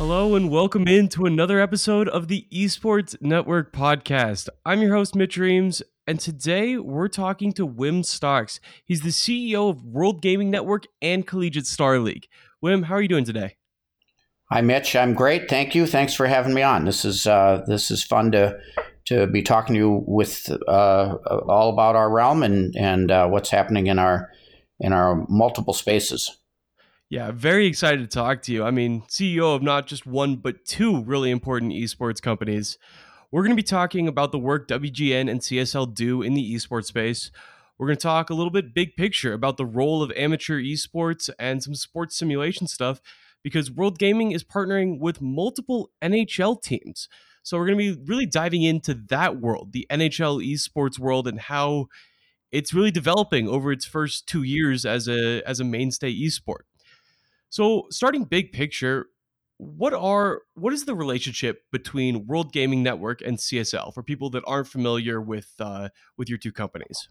Hello and welcome into another episode of the Esports Network podcast. I'm your host, Mitch Reams, and today we're talking to Wim Stocks. He's the CEO of World Gaming Network and Collegiate Star League. Wim, how are you doing today? Hi, Mitch. I'm great. Thank you. Thanks for having me on. This is uh, this is fun to to be talking to you with uh, all about our realm and and uh, what's happening in our in our multiple spaces. Yeah, very excited to talk to you. I mean, CEO of not just one, but two really important esports companies. We're going to be talking about the work WGN and CSL do in the esports space. We're going to talk a little bit big picture about the role of amateur esports and some sports simulation stuff because World Gaming is partnering with multiple NHL teams. So we're going to be really diving into that world, the NHL esports world and how it's really developing over its first 2 years as a as a mainstay esport. So, starting big picture, what are what is the relationship between World Gaming Network and CSL for people that aren't familiar with uh, with your two companies?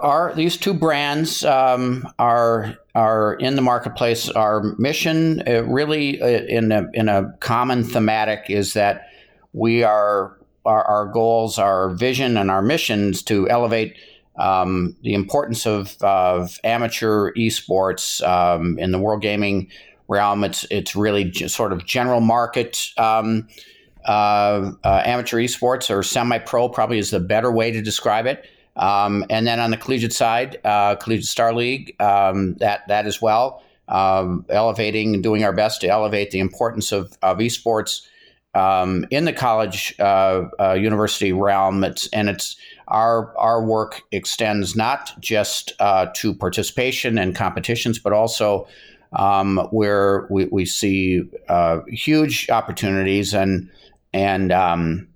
Are these two brands um, are are in the marketplace? Our mission, uh, really, uh, in a in a common thematic, is that we are our, our goals, our vision, and our missions to elevate um, the importance of, of amateur esports um, in the world gaming realm. It's it's really sort of general market um, uh, uh, amateur esports or semi-pro probably is the better way to describe it. Um, and then on the collegiate side, uh, Collegiate Star League, um, that that as well, um, elevating and doing our best to elevate the importance of, of esports in the college uh, uh, university realm. It's and it's our our work extends not just uh, to participation and competitions, but also um, where we, we see uh, huge opportunities and and um,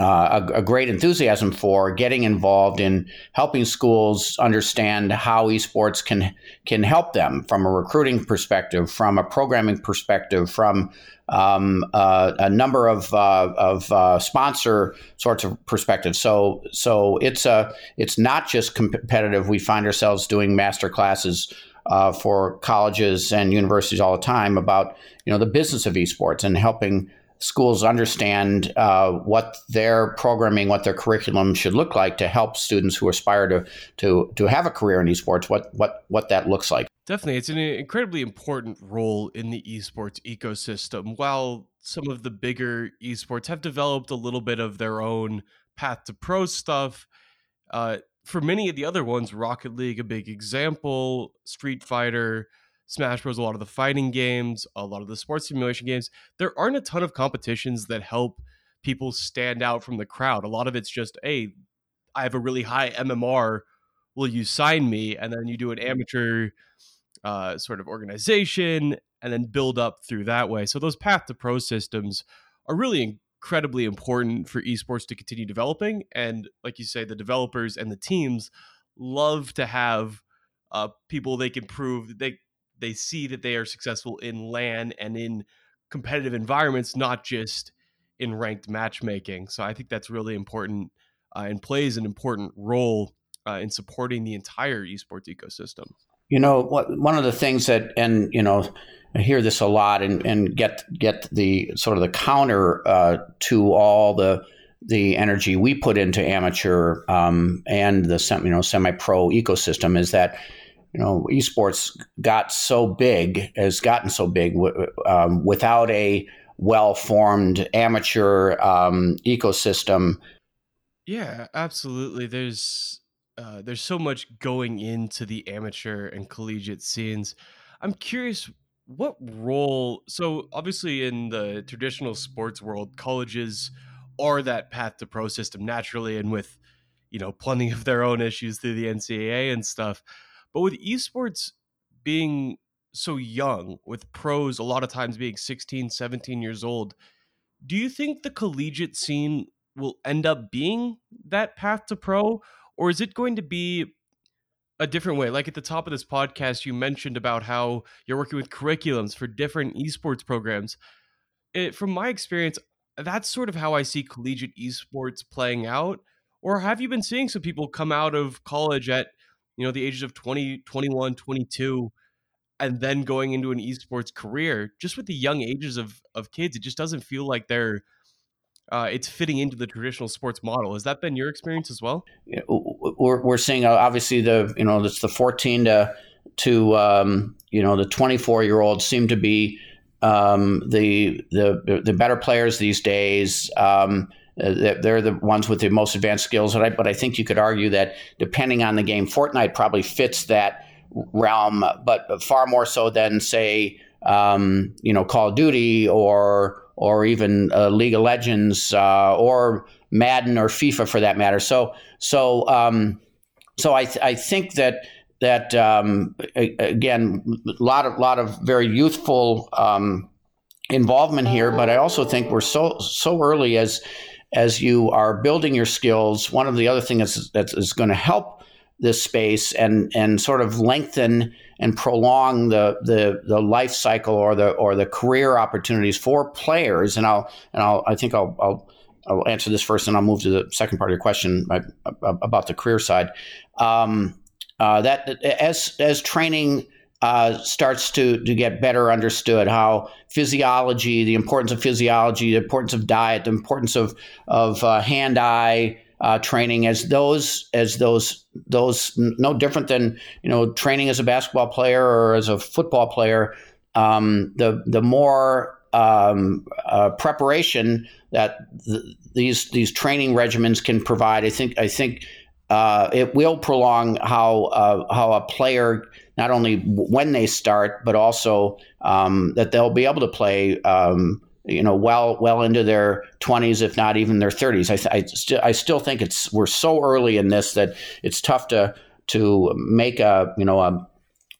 uh, a, a, great enthusiasm for getting involved in helping schools understand how esports can can help them from a recruiting perspective, from a programming perspective, from um, uh, a number of, uh, of uh, sponsor sorts of perspectives. So so it's a it's not just competitive. We find ourselves doing master classes. Uh, for colleges and universities all the time about you know the business of esports and helping schools understand uh, what their programming, what their curriculum should look like to help students who aspire to to to have a career in esports. What what what that looks like. Definitely, it's an incredibly important role in the esports ecosystem. While some of the bigger esports have developed a little bit of their own path to pro stuff. Uh, for many of the other ones, Rocket League, a big example, Street Fighter, Smash Bros, a lot of the fighting games, a lot of the sports simulation games, there aren't a ton of competitions that help people stand out from the crowd. A lot of it's just, hey, I have a really high MMR. Will you sign me? And then you do an amateur uh, sort of organization and then build up through that way. So those path to pro systems are really incredibly important for esports to continue developing. And like you say, the developers and the teams love to have uh, people they can prove that they they see that they are successful in LAN and in competitive environments, not just in ranked matchmaking. So I think that's really important uh, and plays an important role uh, in supporting the entire esports ecosystem. You know, what, one of the things that, and you know, I hear this a lot, and, and get get the sort of the counter uh, to all the the energy we put into amateur um, and the you know semi pro ecosystem is that you know, esports got so big, has gotten so big um, without a well formed amateur um, ecosystem. Yeah, absolutely. There's uh, there's so much going into the amateur and collegiate scenes. I'm curious what role. So obviously, in the traditional sports world, colleges are that path to pro system naturally, and with you know plenty of their own issues through the NCAA and stuff. But with esports being so young, with pros a lot of times being 16, 17 years old, do you think the collegiate scene will end up being that path to pro? Or is it going to be a different way? Like at the top of this podcast, you mentioned about how you're working with curriculums for different esports programs. It, from my experience, that's sort of how I see collegiate esports playing out. Or have you been seeing some people come out of college at you know the ages of 20 21 22 and then going into an esports career, just with the young ages of of kids, it just doesn't feel like they're uh, it's fitting into the traditional sports model. Has that been your experience as well? We're, we're seeing uh, obviously the you know it's the 14 to to um, you know the 24 year olds seem to be um, the the the better players these days. Um, they're the ones with the most advanced skills. But I, but I think you could argue that depending on the game, Fortnite probably fits that realm, but far more so than say um, you know Call of Duty or or even uh, League of Legends uh, or Madden or FIFA for that matter. So so um, so I th- I think that that um, again a lot of lot of very youthful um, involvement here, but I also think we're so so early as as you are building your skills. One of the other things that's, going to help this space and and sort of lengthen and prolong the, the the life cycle or the or the career opportunities for players. And I'll and I'll I think I'll, I'll I'll answer this first, and I'll move to the second part of your question about the career side. Um, uh, that as as training uh, starts to to get better understood, how physiology, the importance of physiology, the importance of diet, the importance of of uh, hand eye uh, training as those as those those no different than you know training as a basketball player or as a football player. Um, the the more um, uh, preparation that th- these these training regimens can provide, I think I think uh, it will prolong how uh, how a player not only when they start but also um, that they'll be able to play um, you know, well, well into their 20s, if not even their 30s. I, I, st- I still think it's we're so early in this that it's tough to to make a you know a,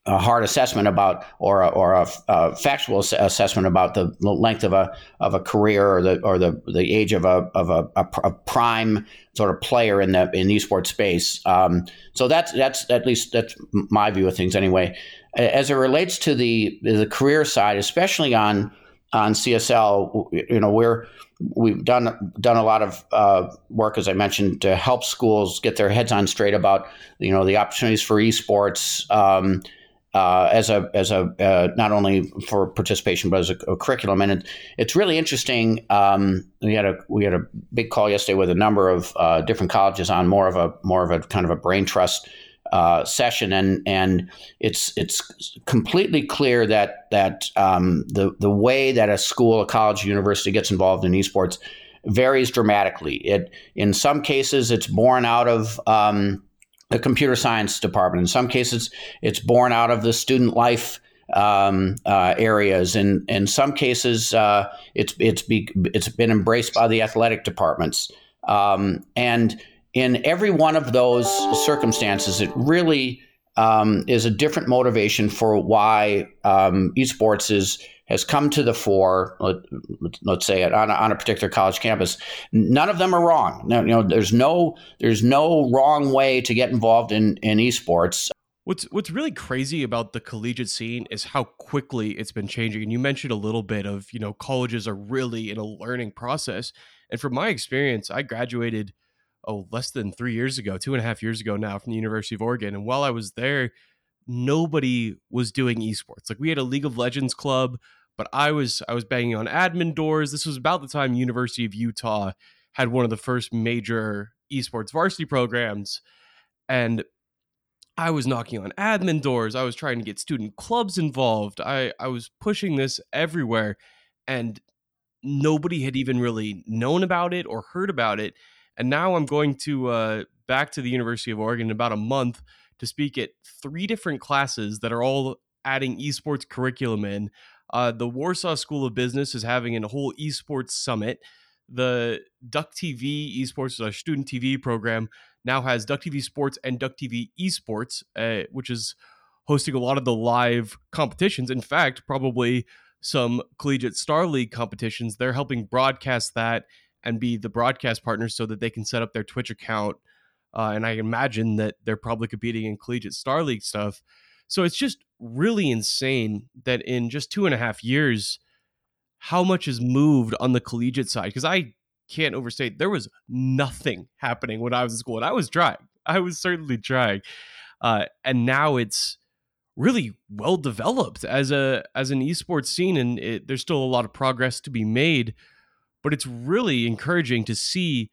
a hard assessment about or a, or a, a factual assessment about the length of a of a career or the or the, the age of a of a, a prime sort of player in the in the esports space. Um, so that's that's at least that's my view of things anyway. As it relates to the the career side, especially on on CSL, you know, we're we've done done a lot of uh, work, as I mentioned, to help schools get their heads on straight about you know the opportunities for esports um, uh, as a as a uh, not only for participation but as a, a curriculum. And it, it's really interesting. Um, we had a we had a big call yesterday with a number of uh, different colleges on more of a more of a kind of a brain trust uh, session, and and it's it's completely clear that that um, the the way that a school, a college, university gets involved in esports varies dramatically. It in some cases it's born out of um, the computer science department. In some cases, it's born out of the student life um, uh, areas. In in some cases, uh, it's it's be, it's been embraced by the athletic departments. Um, and in every one of those circumstances, it really um, is a different motivation for why um, esports is has come to the fore. Let, us say it on a, on a particular college campus. None of them are wrong. No, you know, there's no there's no wrong way to get involved in in esports. What's what's really crazy about the collegiate scene is how quickly it's been changing. And you mentioned a little bit of you know colleges are really in a learning process. And from my experience, I graduated oh, less than three years ago, two and a half years ago now from the University of Oregon. And while I was there, nobody was doing esports. Like we had a League of Legends club, but I was I was banging on admin doors. This was about the time University of Utah had one of the first major esports varsity programs. And I was knocking on admin doors. I was trying to get student clubs involved. I, I was pushing this everywhere. And nobody had even really known about it or heard about it. And now I'm going to uh, back to the University of Oregon in about a month to speak at three different classes that are all adding esports curriculum in. Uh, the Warsaw School of Business is having a whole esports summit. The Duck TV esports, student TV program, now has Duck TV Sports and Duck TV Esports, uh, which is hosting a lot of the live competitions. In fact, probably some collegiate star league competitions. They're helping broadcast that and be the broadcast partners so that they can set up their Twitch account. Uh, and I imagine that they're probably competing in collegiate star league stuff. So it's just really insane that in just two and a half years, how much has moved on the collegiate side. Because I can't overstate there was nothing happening when I was in school, and I was trying. I was certainly trying. Uh, and now it's really well developed as a as an esports scene, and it, there's still a lot of progress to be made. But it's really encouraging to see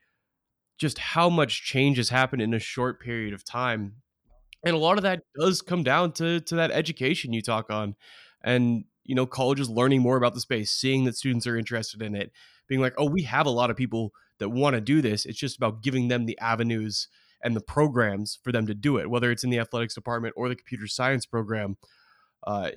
just how much change has happened in a short period of time, and a lot of that does come down to to that education you talk on, and you know colleges learning more about the space, seeing that students are interested in it, being like, oh, we have a lot of people that want to do this. It's just about giving them the avenues and the programs for them to do it, whether it's in the athletics department or the computer science program, uh,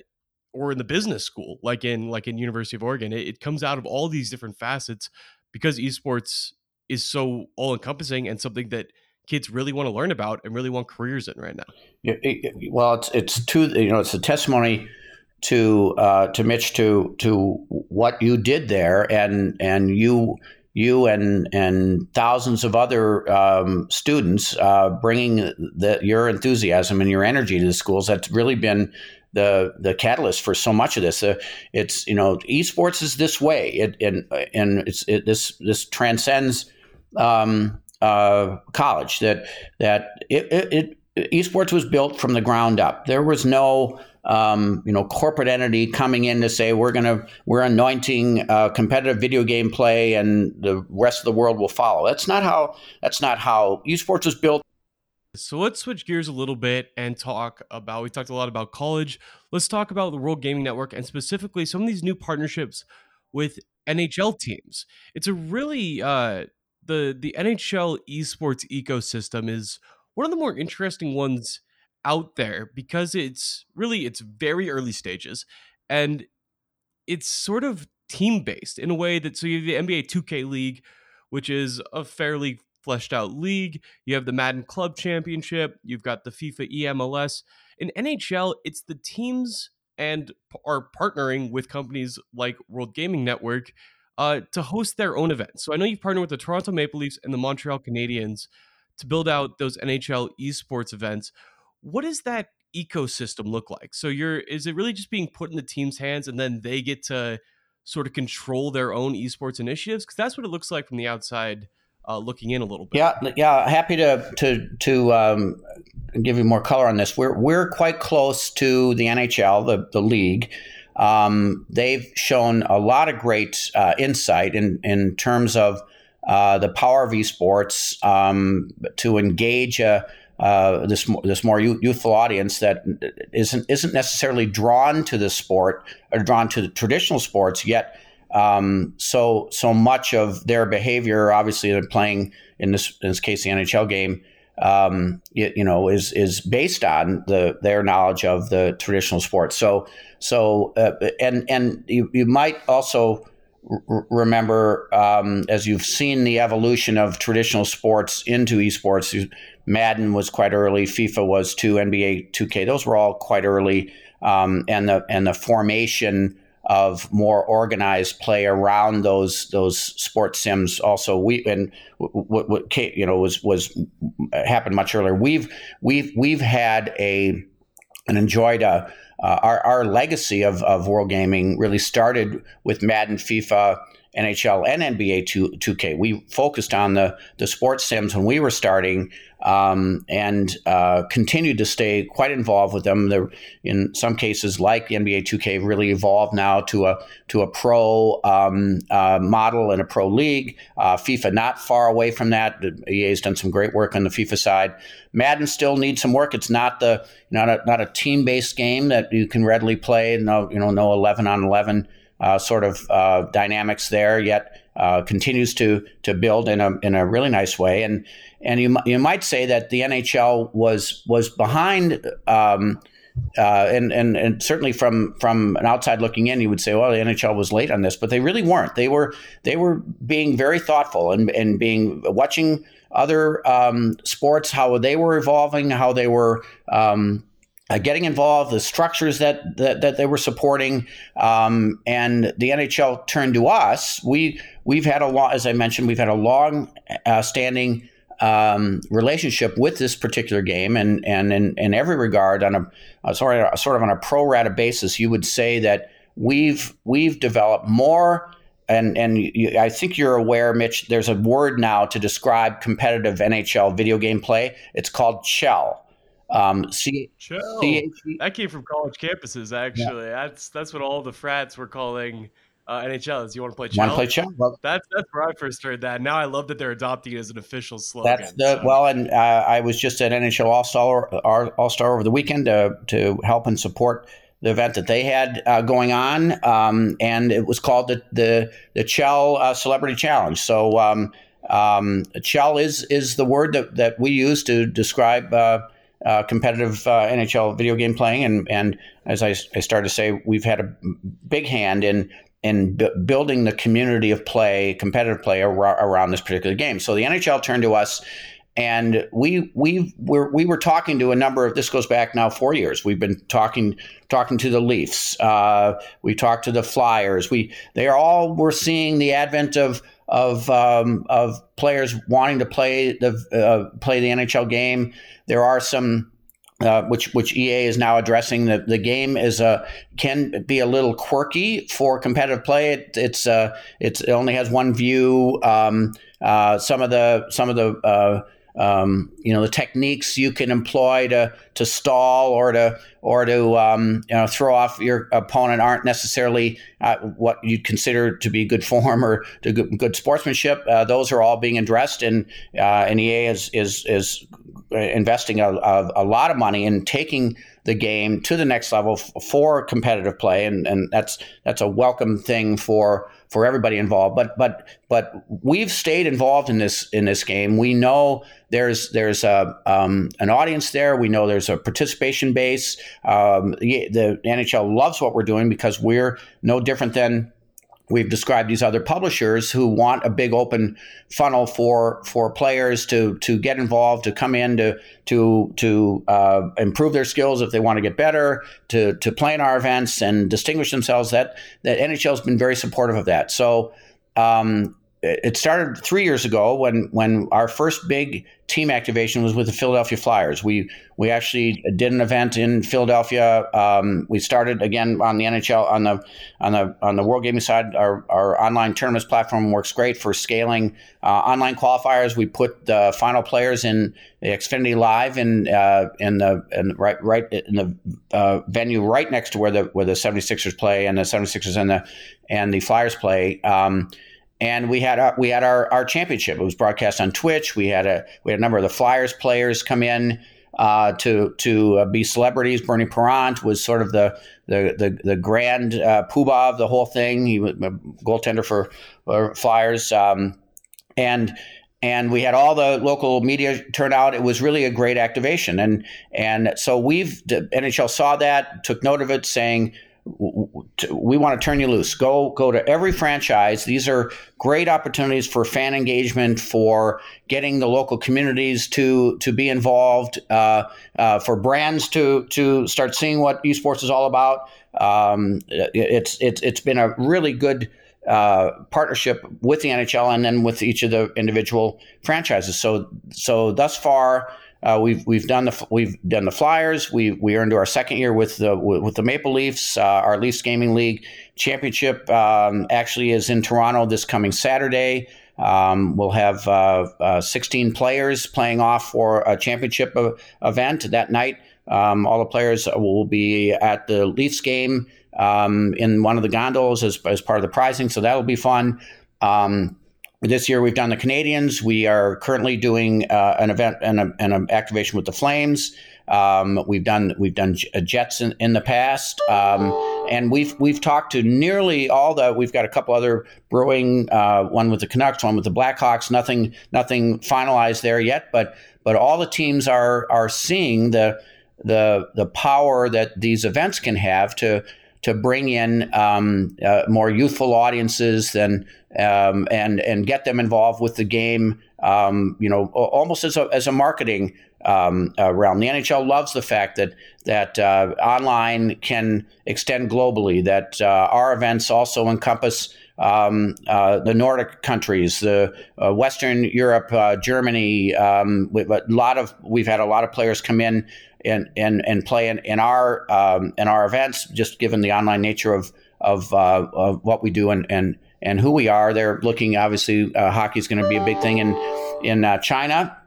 or in the business school, like in like in University of Oregon. It, it comes out of all these different facets because esports is so all encompassing and something that kids really want to learn about and really want careers in right now. Yeah, it, well, it's it's two. You know, it's a testimony to uh, to Mitch to to what you did there, and and you you and and thousands of other um, students uh, bringing the, your enthusiasm and your energy to the schools. That's really been the the catalyst for so much of this. Uh, it's you know esports is this way, it, and and it's it, this this transcends um, uh, college. That that it, it, esports was built from the ground up. There was no um, you know, corporate entity coming in to say we're to we're anointing uh, competitive video game play and the rest of the world will follow. That's not how that's not how esports was built. So let's switch gears a little bit and talk about. We talked a lot about college. Let's talk about the World Gaming Network and specifically some of these new partnerships with NHL teams. It's a really uh, the the NHL esports ecosystem is one of the more interesting ones out there because it's really it's very early stages and it's sort of team based in a way that so you have the NBA 2K League, which is a fairly fleshed out league. You have the Madden Club Championship. You've got the FIFA EMLS. In NHL, it's the teams and are partnering with companies like World Gaming Network uh, to host their own events. So I know you've partnered with the Toronto Maple Leafs and the Montreal Canadiens to build out those NHL esports events what does that ecosystem look like? So you're is it really just being put in the team's hands and then they get to sort of control their own esports initiatives? Because that's what it looks like from the outside. Uh, looking in a little bit. Yeah, yeah. Happy to to to um, give you more color on this. We're we're quite close to the NHL, the the league. Um, they've shown a lot of great uh, insight in in terms of uh, the power of esports um, to engage a, uh, this this more youthful audience that isn't isn't necessarily drawn to the sport or drawn to the traditional sports yet. Um, so so much of their behavior, obviously, they're playing in this in this case the NHL game. Um, you, you, know, is is based on the their knowledge of the traditional sports. So so uh, and and you, you might also r- remember um, as you've seen the evolution of traditional sports into esports. Madden was quite early. FIFA was too. NBA 2K. Those were all quite early. Um, and the and the formation of more organized play around those those sports sims. Also we and what what you know was was happened much earlier. We've we've we've had a and enjoyed a uh, our, our legacy of, of world gaming really started with Madden, FIFA, NHL, and NBA 2, 2K. We focused on the, the sports sims when we were starting um, and uh, continued to stay quite involved with them. They're, in some cases, like the NBA 2K, really evolved now to a to a pro um, uh, model and a pro league. Uh, FIFA not far away from that. EA has done some great work on the FIFA side. Madden still needs some work. It's not the not a not a team based game that you can readily play. No, you know, no eleven on eleven. Uh, sort of uh, dynamics there, yet uh, continues to to build in a in a really nice way. And and you you might say that the NHL was was behind. Um, uh, and, and and certainly from from an outside looking in, you would say, well, the NHL was late on this, but they really weren't. They were they were being very thoughtful and and being watching other um, sports how they were evolving, how they were um, uh, getting involved, the structures that that, that they were supporting, um, and the NHL turned to us. We we've had a long, as I mentioned, we've had a long uh, standing um, relationship with this particular game, and and in, in every regard, on a, a sort of sort of on a pro rata basis, you would say that we've we've developed more. And, and you, I think you're aware, Mitch. There's a word now to describe competitive NHL video game play. It's called CHEL Um, C- that came from college campuses. Actually, yeah. that's that's what all the frats were calling uh, NHL. Is you want to play Chell? Want to play Chell? Well, that's that's where I first heard that. Now I love that they're adopting it as an official slogan. That's the so. well, and uh, I was just at NHL All Star All Star over the weekend to to help and support the event that they had uh, going on, um, and it was called the the the Chell uh, Celebrity Challenge. So. Um, um, Chell is is the word that, that we use to describe uh, competitive uh, NHL video game playing, and and as I, I started to say, we've had a big hand in in b- building the community of play, competitive play ar- around this particular game. So the NHL turned to us, and we we were we were talking to a number of. This goes back now four years. We've been talking talking to the Leafs. Uh, we talked to the Flyers. We they all we're seeing the advent of of um, of players wanting to play the uh, play the NHL game. There are some uh, which which EA is now addressing. The the game is a can be a little quirky for competitive play. It, it's uh, it's it only has one view. Um, uh, some of the some of the uh, um, you know the techniques you can employ to to stall or to or to um, you know throw off your opponent aren't necessarily uh, what you'd consider to be good form or to good, good sportsmanship. Uh, those are all being addressed, and uh, EA is is is investing a, a, a, lot of money in taking the game to the next level f- for competitive play, and, and that's that's a welcome thing for for everybody involved. But but but we've stayed involved in this in this game. We know there's there's a um, an audience there. We know there's a participation base. Um, the, the NHL loves what we're doing because we're no different than we've described these other publishers who want a big open funnel for for players to to get involved, to come in, to to to uh, improve their skills if they want to get better, to to play in our events and distinguish themselves. That that NHL has been very supportive of that. So. Um, it started three years ago when when our first big team activation was with the Philadelphia Flyers. We we actually did an event in Philadelphia. Um, we started again on the NHL on the on the on the World Gaming side. Our, our online tournaments platform works great for scaling uh, online qualifiers. We put the final players in the Xfinity Live in uh, in the in right right in the uh, venue right next to where the where the 76ers play and the 76ers and the and the Flyers play. Um, and we had our, we had our, our championship. It was broadcast on Twitch. We had a we had a number of the Flyers players come in uh, to to uh, be celebrities. Bernie Parent was sort of the the the, the grand uh, poobah of the whole thing. He was a goaltender for, for Flyers, um, and and we had all the local media turn out. It was really a great activation, and and so we've the NHL saw that, took note of it, saying we want to turn you loose. Go go to every franchise. These are great opportunities for fan engagement, for getting the local communities to to be involved, uh, uh, for brands to to start seeing what esports is all about. Um, it's it's it's been a really good uh, partnership with the NHL and then with each of the individual franchises. So so thus far. Uh, we've we've done the we've done the Flyers. We we are into our second year with the with the Maple Leafs. Uh, our Leafs Gaming League championship um, actually is in Toronto this coming Saturday. Um, we'll have uh, uh 16 players playing off for a championship event that night. Um, all the players will be at the Leafs game um, in one of the gondolas as, as part of the prizing, so that'll be fun. Um, this year we've done the Canadiens. We are currently doing uh, an event and an activation with the Flames. Um, we've done we've done Jets in, in the past, um, and we've we've talked to nearly all the. We've got a couple other brewing, uh, one with the Canucks, one with the Blackhawks. Nothing nothing finalized there yet, but but all the teams are are seeing the the the power that these events can have to to bring in um, uh, more youthful audiences than um, and and get them involved with the game. Um, you know, almost as a as a marketing um, uh, realm. The NHL loves the fact that that uh, online can extend globally. That uh, our events also encompass. Um, uh, the Nordic countries, the uh, Western Europe, uh, Germany. Um, a lot of we've had a lot of players come in and and and play in, in our um, in our events, just given the online nature of of, of what we do and, and and who we are. They're looking obviously uh, hockey is going to be a big thing in in uh, China.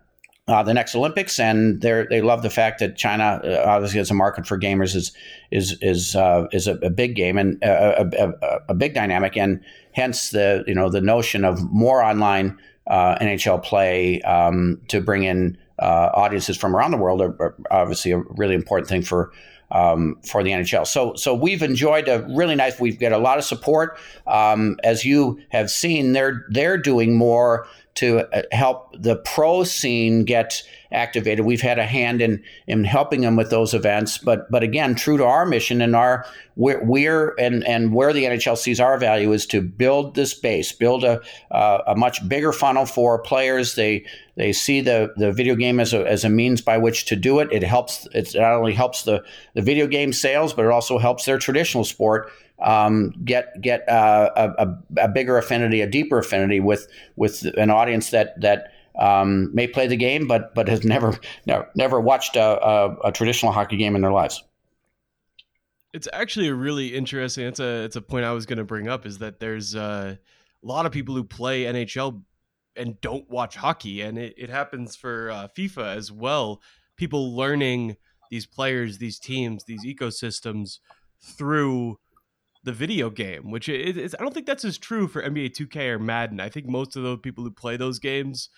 uh, the next Olympics, and they they love the fact that China uh, obviously has a market for gamers is is is uh, is a, a, big game and uh, a, a, a, big dynamic, and hence the you know the notion of more online uh, NHL play um, to bring in uh, audiences from around the world are, are, obviously a really important thing for. Um, for the NHL, so so we've enjoyed a really nice. We've got a lot of support, um, as you have seen. They're they're doing more to uh, help the pro scene get activated. We've had a hand in in helping them with those events, but but again, true to our mission and our we're, we're and and where the NHL sees our value is to build this base, build a uh, a much bigger funnel for players. They they see the the video game as a as a means by which to do it. It helps. It not only helps the the video game sales, but it also helps their traditional sport um, get get uh, a, a, bigger affinity, a deeper affinity with with an audience that that um, may play the game, but but has never never, never watched a, a, a, traditional hockey game in their lives. It's actually a really interesting. It's a it's a point I was going to bring up is that there's uh, a lot of people who play NHL and don't watch hockey, and it, it happens for uh, FIFA as well. People learning these players, these teams, these ecosystems through the video game, which is I don't think that's as true for NBA 2K or Madden. I think most of the people who play those games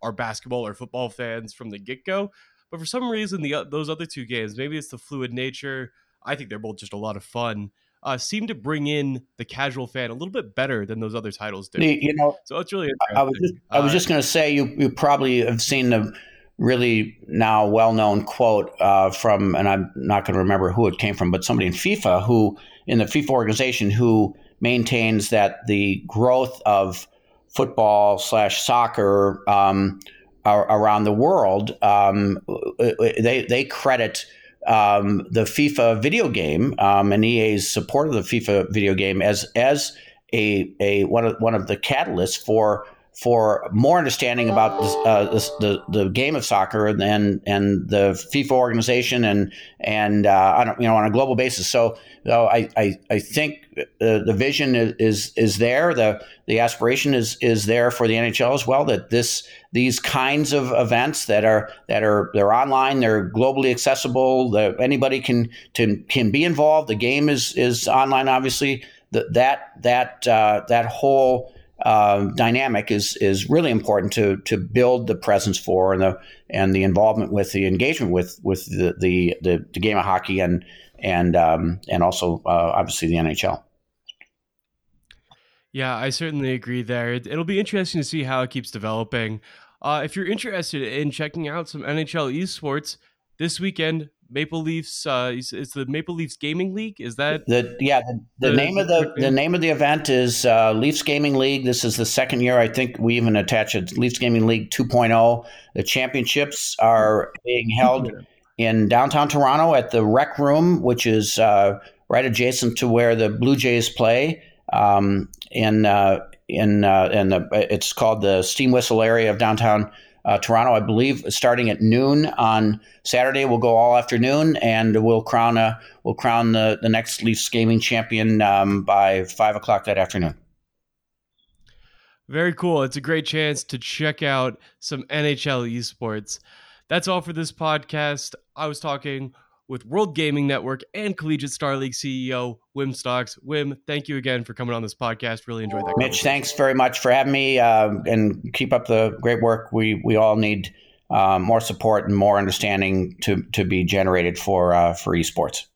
are basketball or football fans from the get go. But for some reason, the those other two games, maybe it's the fluid nature. I think they're both just a lot of fun. Uh, seem to bring in the casual fan a little bit better than those other titles do. You know, so it's really. I was just, I was uh, just going to say you you probably have seen the really now well known quote uh, from, and I'm not going to remember who it came from, but somebody in FIFA who in the FIFA organization who maintains that the growth of football slash soccer um, around the world, um, they they credit um, the FIFA video game um, and EA's support of the FIFA video game as as a, a one of one of the catalysts for for more understanding about this, uh, this, the the game of soccer and and, the FIFA organization and and uh, on, you know on a global basis. So, so I, I, I think the, the vision is, is is there. The the aspiration is is there for the NHL as well. That this these kinds of events that are that are they're online, they're globally accessible. That anybody can to, can be involved. The game is is online, obviously. That that that uh, that whole uh, dynamic is is really important to to build the presence for and the and the involvement with the engagement with with the the, the, the game of hockey and and um, and also uh, obviously the NHL. Yeah, I certainly agree there. It, will be interesting to see how it keeps developing. Uh, if you're interested in checking out some NHL esports this weekend, Maple Leafs. Uh, it's the Maple Leafs Gaming League. Is that the yeah? The, the, the name of the the name of the event is uh, Leafs Gaming League. This is the second year. I think we even attach it Leafs Gaming League 2.0. The championships are being held in downtown Toronto at the Rec Room, which is uh, right adjacent to where the Blue Jays play. Um, in uh, in uh, in the it's called the Steam Whistle area of downtown uh, Toronto, I believe, starting at noon on Saturday. We'll go all afternoon, and we'll crown a we'll crown the the next Leafs gaming champion um, by five o'clock that afternoon. Very cool. It's a great chance to check out some NHL esports. That's all for this podcast. I was talking with World Gaming Network and Collegiate Star League CEO Wim Stocks. Wim, thank you again for coming on this podcast. Really enjoyed that. Mitch, thanks very much for having me, uh, and keep up the great work. We we all need uh, more support and more understanding to to be generated for uh, for esports.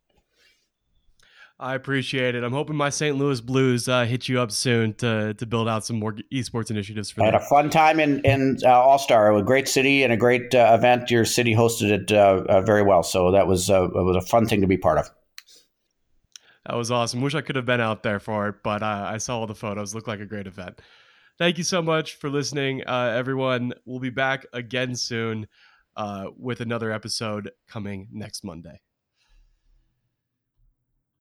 I appreciate it. I'm hoping my St. Louis Blues uh, hit you up soon to, to build out some more esports initiatives for them. I had a fun time in, in uh, All Star, a great city and a great uh, event. Your city hosted it uh, uh, very well, so that was uh, it was a fun thing to be part of. That was awesome. Wish I could have been out there for it, but I saw all the photos. Looked like a great event. Thank you so much for listening, everyone. We'll be back again soon with another episode coming next Monday.